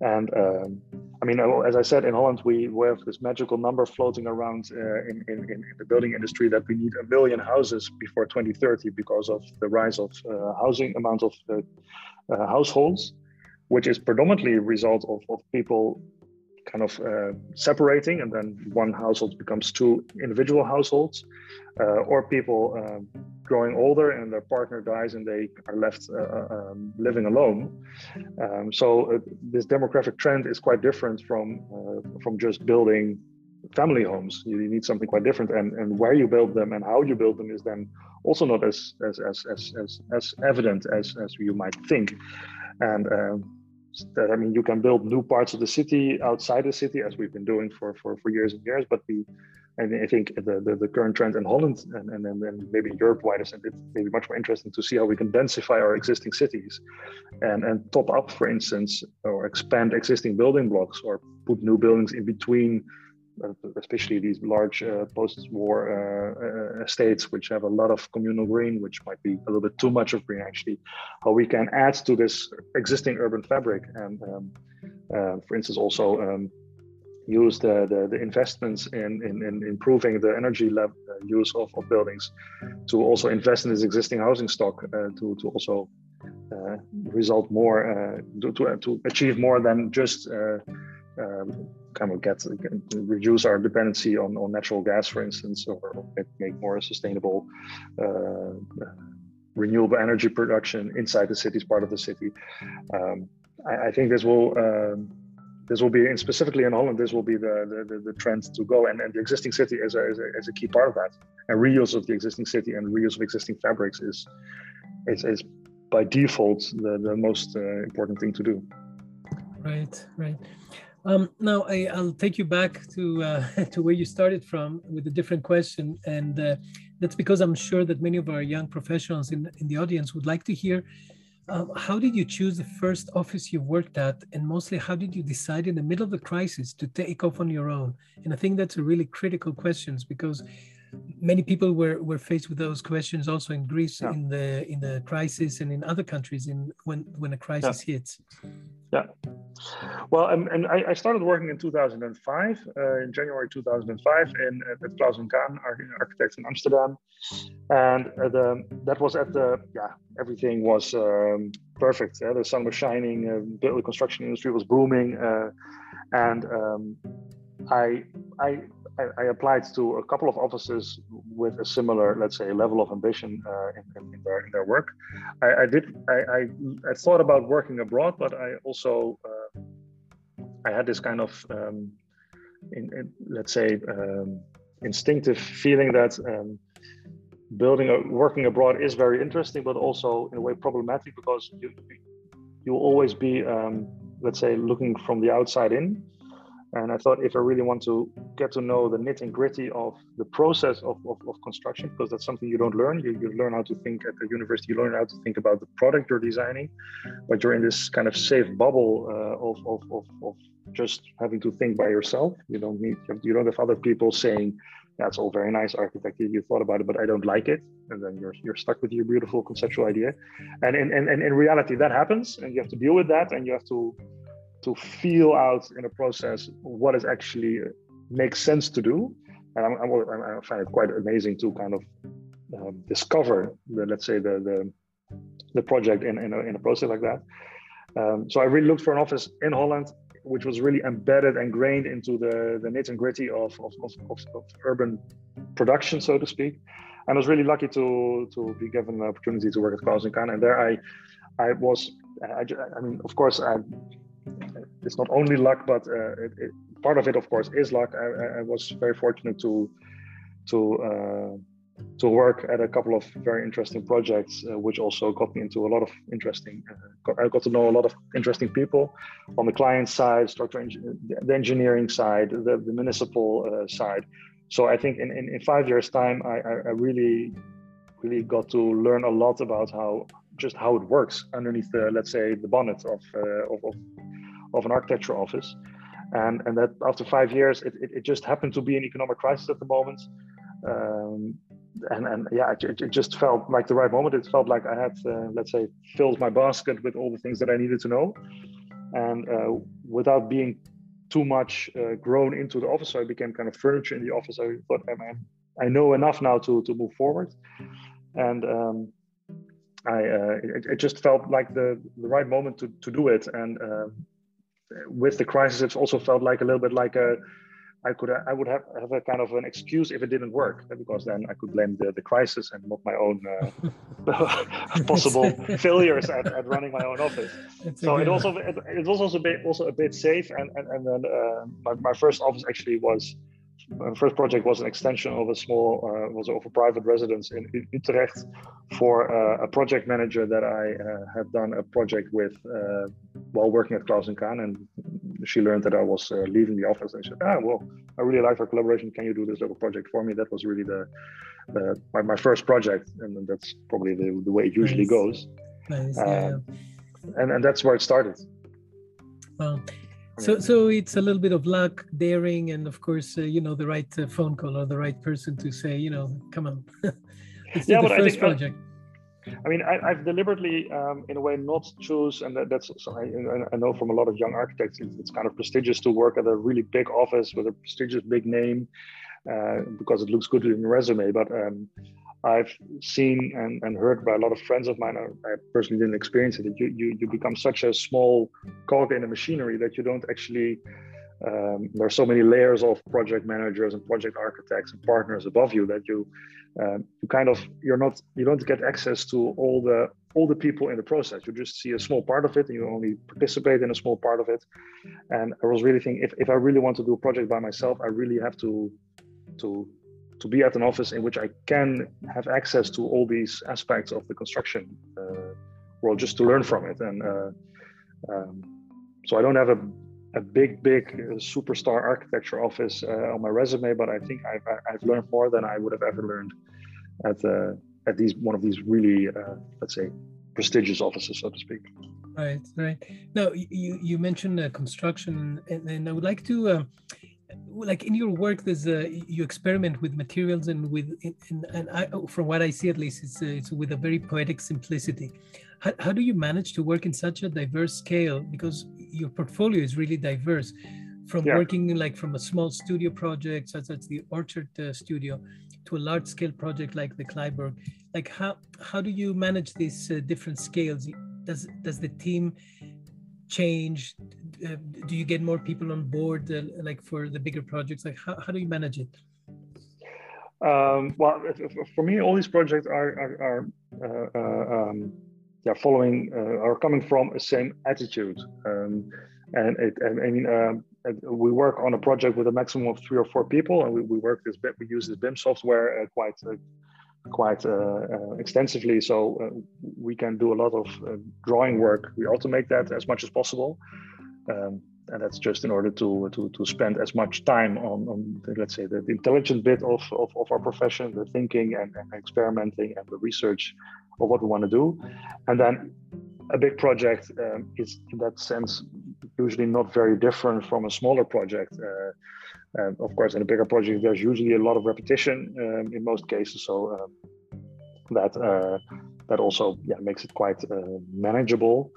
And um, I mean, as I said, in Holland, we, we have this magical number floating around uh, in, in, in, the building industry that we need a million houses before 2030 because of the rise of uh, housing amount of uh, households, which is predominantly a result of, of people kind of uh, separating, and then one household becomes two individual households, uh, or people um, growing older and their partner dies and they are left uh, uh, um, living alone. Um, so uh, this demographic trend is quite different from from just building family homes. You need something quite different, and and where you build them and how you build them is then also not as as as as as, as evident as as you might think, and. That I mean, you can build new parts of the city outside the city, as we've been doing for for, for years and years. But we, and I think the, the, the current trend in Holland and and then maybe Europe wide is maybe much more interesting to see how we can densify our existing cities, and and top up, for instance, or expand existing building blocks, or put new buildings in between especially these large uh, post-war uh, estates, which have a lot of communal green, which might be a little bit too much of green actually, how we can add to this existing urban fabric. And um, for instance, also um, use the, the, the, investments in, in, in improving the energy level, uh, use of, of buildings to also invest in this existing housing stock uh, to, to also uh, result more, to, to, to, achieve more than just um, kind of get reduce our dependency on, on natural gas, for instance, or make, more sustainable uh, renewable energy production inside the cities, part of the city. Um, I, I, think this will um, this will be, specifically in Holland, this will be the the, the, trend to go, and, and the existing city is a, is a, is, a, key part of that. And reuse of the existing city and reuse of existing fabrics is is, is by default the, the most uh, important thing to do. Right, right. Um, now I, will take you back to uh, to where you started from with a different question, and uh, that's because I'm sure that many of our young professionals in in the audience would like to hear. Um, how did you choose the first office you worked at, and mostly how did you decide in the middle of the crisis to take off on your own? And I think that's a really critical question because many people were, were faced with those questions also in Greece yeah. in the in the crisis and in other countries in when when a crisis yeah. hits. Yeah. Well, and, I, I, started working in 2005, uh, in January 2005, in at Claus and Kaan, architects in Amsterdam, and uh, the, that was at the yeah everything was um, perfect. Yeah? The sun was shining, uh, the construction industry was booming, uh, and um, I I I, applied to a couple of offices with a similar, let's say, level of ambition uh, in, in, their, in their work. I, I did. I, I, I, thought about working abroad, but I also uh, I had this kind of, um, in, let's say, um, instinctive feeling that um, building a working abroad is very interesting, but also in a way problematic because you you always be, um, let's say, looking from the outside in and I thought if I really want to get to know the nitty and gritty of the process of, of, of, construction, because that's something you don't learn. You, you learn how to think at the university, you learn how to think about the product you're designing, but you're in this kind of safe bubble uh, of, of, of, of, just having to think by yourself. You don't need, you don't have other people saying, that's all very nice architecture, you thought about it, but I don't like it. And then you're, you're stuck with your beautiful conceptual idea. And in, and in reality, that happens and you have to deal with that and you have to to feel out in a process what is actually makes sense to do. And I'm, I'm, i find it quite amazing to kind of um, discover the, let's say the, the, the project in, in a, in, a, process like that. Um, so I really looked for an office in Holland, which was really embedded and grained into the, the nit and gritty of, of, of, of, urban production, so to speak. And I was really lucky to, to be given the opportunity to work at Claus and Kaan. And there I, I was, I, I mean, of course, I it's not only luck, but uh, it, it, part of it, of course, is luck. I, I was very fortunate to to uh, to work at a couple of very interesting projects, uh, which also got me into a lot of interesting. Uh, got, I got to know a lot of interesting people on the client side, the engineering side, the, the municipal uh, side. So I think in, in, in five years' time, I, I, I really really got to learn a lot about how just how it works underneath the let's say the bonnet of, uh, of, of, of an architecture office. And, and that after five years, it, it, it just happened to be an economic crisis at the moment. Um, and, and yeah, it, it, just felt like the right moment. It felt like I had, uh, let's say, filled my basket with all the things that I needed to know. And uh, without being too much uh, grown into the office, so I became kind of furniture in the office. I thought, man, I know enough now to, to move forward. And um, I, uh, it, it, just felt like the, the right moment to, to do it. And um, with the crisis, it's also felt like a little bit like a I could I would have have a kind of an excuse if it didn't work because then I could blame the, the crisis and not my own uh, possible failures at, at running my own office. That's so it also it, it, was also a bit also a bit safe and and, and then uh, my, my first office actually was my first project was an extension of a small uh, was of a private residence in, Utrecht for uh, a project manager that I uh, had done a project with uh, while working at Claus and Kaan and she learned that I was uh, leaving the office and she said, ah, well, I really like our collaboration. Can you do this little project for me? That was really the, the my, my first project. And that's probably the, the way it usually nice. goes. Nice, um, yeah. and, and that's where it started. Well, so so it's a little bit of luck daring and of course uh, you know the right uh, phone call or the right person to say you know come on yeah, but I think, uh, project I mean, I, have deliberately, um, in a way, not choose, and that, that's so I, I, know from a lot of young architects, it's, it's, kind of prestigious to work at a really big office with a prestigious big name uh, because it looks good in your resume. But um, I've seen and, and heard by a lot of friends of mine, I personally didn't experience it, that you, you, you become such a small cog in the machinery that you don't actually um, there are so many layers of project managers and project architects and partners above you that you um, you kind of you're not you don't get access to all the all the people in the process. You just see a small part of it and you only participate in a small part of it. And i was really thinking if, if i really want to do a project by myself i really have to to to be at an office in which i can have access to all these aspects of the construction uh, world just to learn from it and uh, um, so i don't have a a big, big uh, superstar architecture office uh, on my resume, but I think I've, I've learned more than I would have ever learned at uh, at these one of these really, uh, let's say, prestigious offices, so to speak. Right, right. Now you you mentioned construction, and, and, I would like to. Uh, like in your work, there's a, you experiment with materials and with and, and I, from what I see at least, it's it's with a very poetic simplicity. How, how do you manage to work in such a diverse scale? Because your portfolio is really diverse from yeah. working like from a small studio project such as the orchard uh, studio to a large scale project like the Kleiburg. Like how how do you manage these uh, different scales? Does does the team change? Uh, do you get more people on board uh, like for the bigger projects? Like how, how do you manage it? Um, well, for me, all these projects are are, are uh, uh, um, they're following uh, are coming from a same attitude. Um, and it, I mean, um, we work on a project with a maximum of three or four people, and we, we work this bit. we use this BIM software uh, quite uh, quite uh, uh, extensively. So uh, we can do a lot of drawing work. We automate that as much as possible. Um, and that's just in order to to, to spend as much time on, on the, let's say the, intelligent bit of, of, of, our profession the thinking and, and, experimenting and the research of what we want to do and then a big project um, is in that sense usually not very different from a smaller project uh, and of course in a bigger project there's usually a lot of repetition um, in most cases so um, that uh, that also yeah makes it quite uh, manageable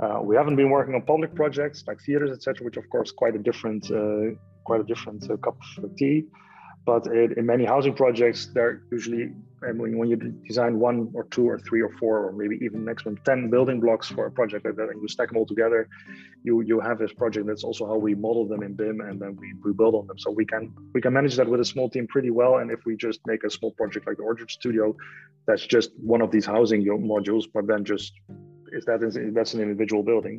uh, we haven't been working on public projects like theaters, etc., which of course quite a different, uh, quite a different uh, cup of tea. But it, in many housing projects, they're usually, I mean, when you design one or two or three or four or maybe even maximum ten building blocks for a project like that, and you stack them all together, you you have this project. That's also how we model them in BIM, and then we, we build on them. So we can we can manage that with a small team pretty well. And if we just make a small project like the Orchard Studio, that's just one of these housing modules, but then just is that is, that's an individual building.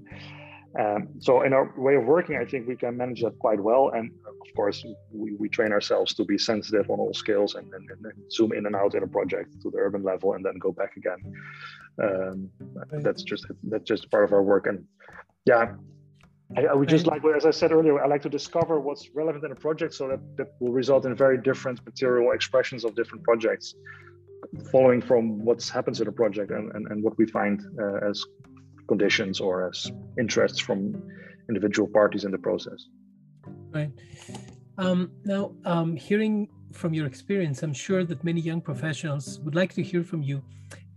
Um, so in our way of working, I think we can manage that quite well. And of course, we, we train ourselves to be sensitive on all scales and, and, and, zoom in and out in a project to the urban level and then go back again. Um, that's just that's just part of our work. And yeah, I, I, would just like, as I said earlier, I like to discover what's relevant in a project so that that will result in very different material expressions of different projects following from what happens in a project and, and, and what we find uh, as conditions or as interests from individual parties in the process. Right. Um, now, um, hearing from your experience, I'm sure that many young professionals would like to hear from you.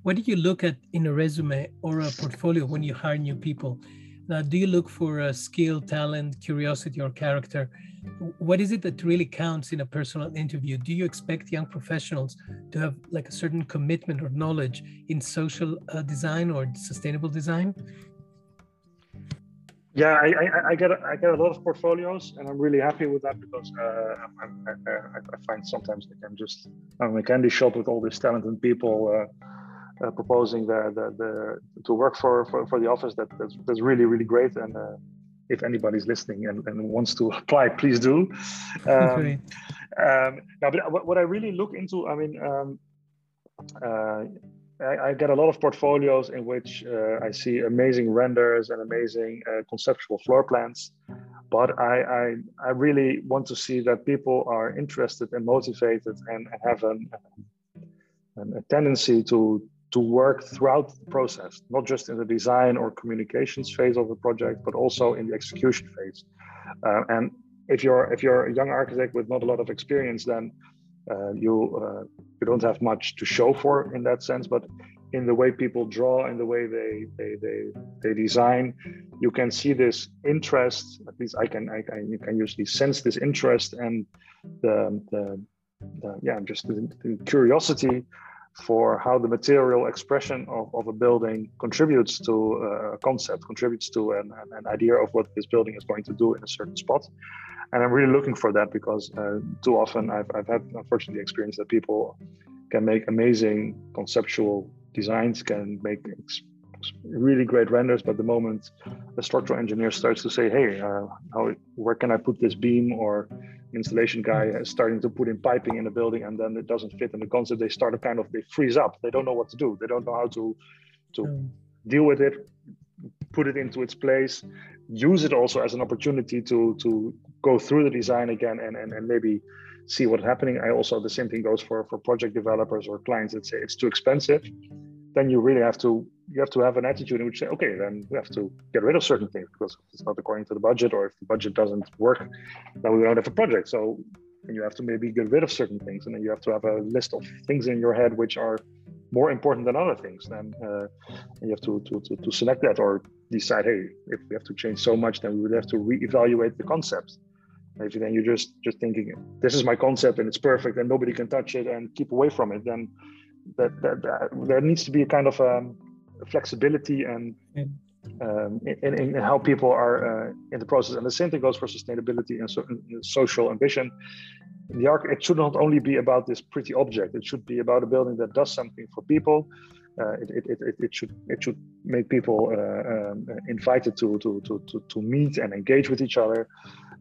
What do you look at in a resume or a portfolio when you hire new people? Now, do you look for a skill, talent, curiosity, or character? what is it that really counts in a personal interview do you expect young professionals to have like a certain commitment or knowledge in social uh, design or sustainable design Yeah, I, I, I, get I get a lot of portfolios, and I'm really happy with that because uh, I, I, find sometimes I can just I'm a candy shop with all these talented people uh, uh, proposing the, the, the to work for, for, for the office. That that's, that's really really great, and uh, if anybody's listening and, and wants to apply, please do. Um, um, now, but what I really look into, I mean. Um, uh, I, I, get a lot of portfolios in which uh, I see amazing renders and amazing uh, conceptual floor plans, but I, I, I really want to see that people are interested and motivated and have an, an, a tendency to to work throughout the process, not just in the design or communications phase of the project, but also in the execution phase. Uh, and if you're if you're a young architect with not a lot of experience, then uh, you uh, you don't have much to show for in that sense but in the way people draw in the way they they they, they design you can see this interest at least i can i, I can usually sense this interest and the, the, the yeah just the, the, curiosity for how the material expression of, of a building contributes to uh, a concept contributes to an, an idea of what this building is going to do in a certain spot. And I'm really looking for that because uh, too often I've, I've had unfortunately experience that people can make amazing conceptual designs, can make really great renders, but the moment a structural engineer starts to say, "Hey, uh, how, where can I put this beam?" or installation guy is starting to put in piping in the building, and then it doesn't fit in the concept, they start to kind of they freeze up. They don't know what to do. They don't know how to to mm. deal with it, put it into its place, use it also as an opportunity to to go through the design again and, and, and maybe see what's happening. I also the same thing goes for for project developers or clients that say it's too expensive. Then you really have to you have to have an attitude in which say, okay, then we have to get rid of certain things because it's not according to the budget, or if the budget doesn't work, then we don't have a project. So and you have to maybe get rid of certain things, and then you have to have a list of things in your head which are more important than other things. Then uh, you have to, to to to select that or decide, hey, if we have to change so much, then we would have to reevaluate the concept if then you're just just thinking this is my concept and it's perfect and nobody can touch it and keep away from it then that, that, that there needs to be a kind of um, flexibility and um, in, in, how people are uh, in the process. And the same thing goes for sustainability and, so, and social ambition. The arc it should not only be about this pretty object. It should be about a building that does something for people. Uh, it, it, it, it, should it should make people uh, um, invited to, to, to, to, meet and engage with each other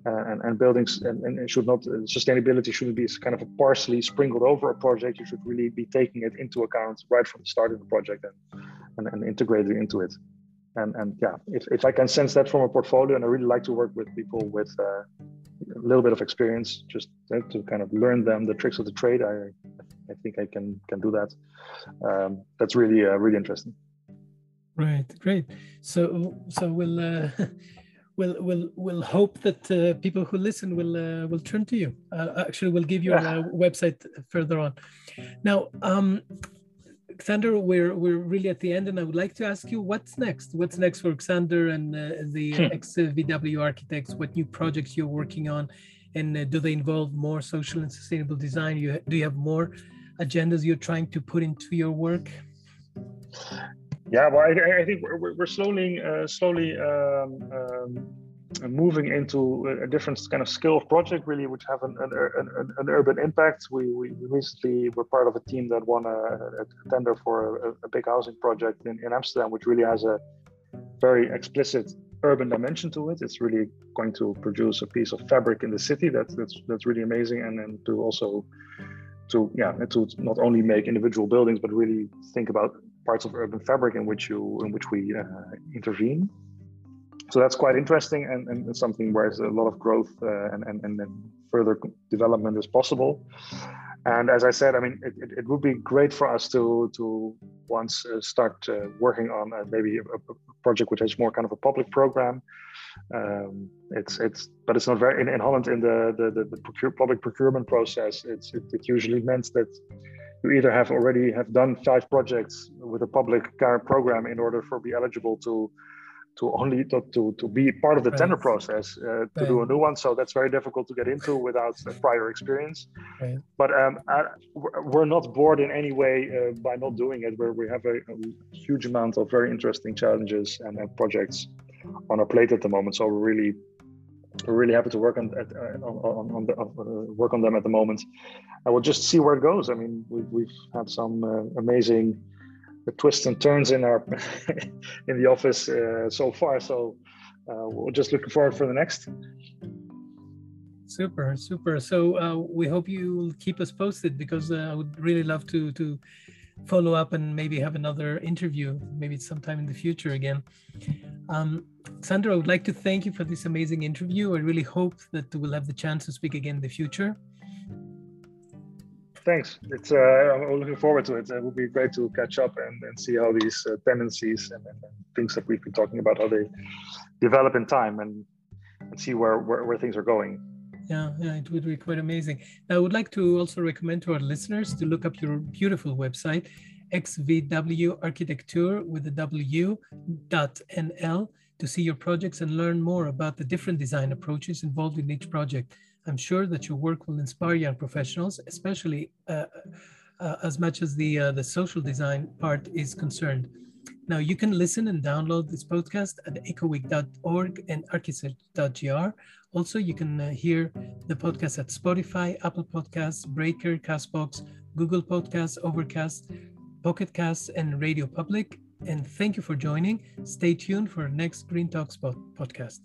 and, and buildings and, and should not uh, sustainability shouldn't be kind of a parsley sprinkled over a project. You should really be taking it into account right from the start of the project and and, and integrating into it. And and yeah if, if i can sense that from a portfolio and i really like to work with people with uh, a little bit of experience just to kind of learn them the tricks of the trade i i think i can can do that. Um, that's really uh, really interesting. Right. Great. So so we'll uh, we'll we'll we'll hope that uh, people who listen will uh, will turn to you. Uh, actually, we'll give you a website further on. Now, um, Xander, we're we're really at the end, and I would like to ask you what's next. What's next for Xander and uh, the hmm. XVW architects? What new projects you're working on, and uh, do they involve more social and sustainable design? You do you have more agendas you're trying to put into your work? Yeah, well, I, I think we're, we're slowly, uh, slowly um, um, moving into a different kind of scale of project, really, which have an, an, an, an urban impact. We, we recently were part of a team that won a, a tender for a, a, big housing project in, in Amsterdam, which really has a very explicit urban dimension to it. It's really going to produce a piece of fabric in the city. That's that's that's really amazing, and then to also to yeah to not only make individual buildings, but really think about parts of urban fabric in which you in which we uh, intervene. So that's quite interesting and, and something where there's a lot of growth uh, and, and, and further development is possible. And as I said, I mean, it, it, it would be great for us to to once uh, start uh, working on uh, maybe a, a, project which has more kind of a public program. Um, it's it's but it's not very in, in Holland in the the, the, the procure, public procurement process. It's it, it usually meant that you either have already have done five projects with a public program in order for be eligible to to only to, to, to be part of the right. tender process uh, to right. do a new one so that's very difficult to get into without prior experience right. but um, I, we're not bored in any way uh, by not doing it where we have a, a, huge amount of very interesting challenges and, and projects on our plate at the moment. So we're really we're really happy to work on at, uh, on, on, the, uh, work on them at the moment. I will just see where it goes. I mean, we've, we've had some uh, amazing twists and turns in our in the office uh, so far. So uh, we're just looking forward for the next. Super, super. So uh, we hope you keep us posted because I would really love to to follow up and maybe have another interview, maybe sometime in the future again. Um, Sandro, I would like to thank you for this amazing interview. I really hope that we'll have the chance to speak again in the future. Thanks. It's uh, I'm looking forward to it. It will be great to catch up and, and see how these uh, tendencies and, and, things that we've been talking about how they develop in time and, and see where, where, where things are going yeah, yeah, it would be quite amazing. I would like to also recommend to our listeners to look up your beautiful website, XVW Architecture with the W dot NL to see your projects and learn more about the different design approaches involved in each project. I'm sure that your work will inspire young professionals, especially uh, uh, as much as the uh, the social design part is concerned. Now you can listen and download this podcast at ecoweek.org and archisearch.gr. Also, you can uh, hear the podcast at Spotify, Apple Podcasts, Breaker, Castbox, Google Podcasts, Overcast, Pocket Casts, and Radio Public. And thank you for joining. Stay tuned for our next Green Talks podcast.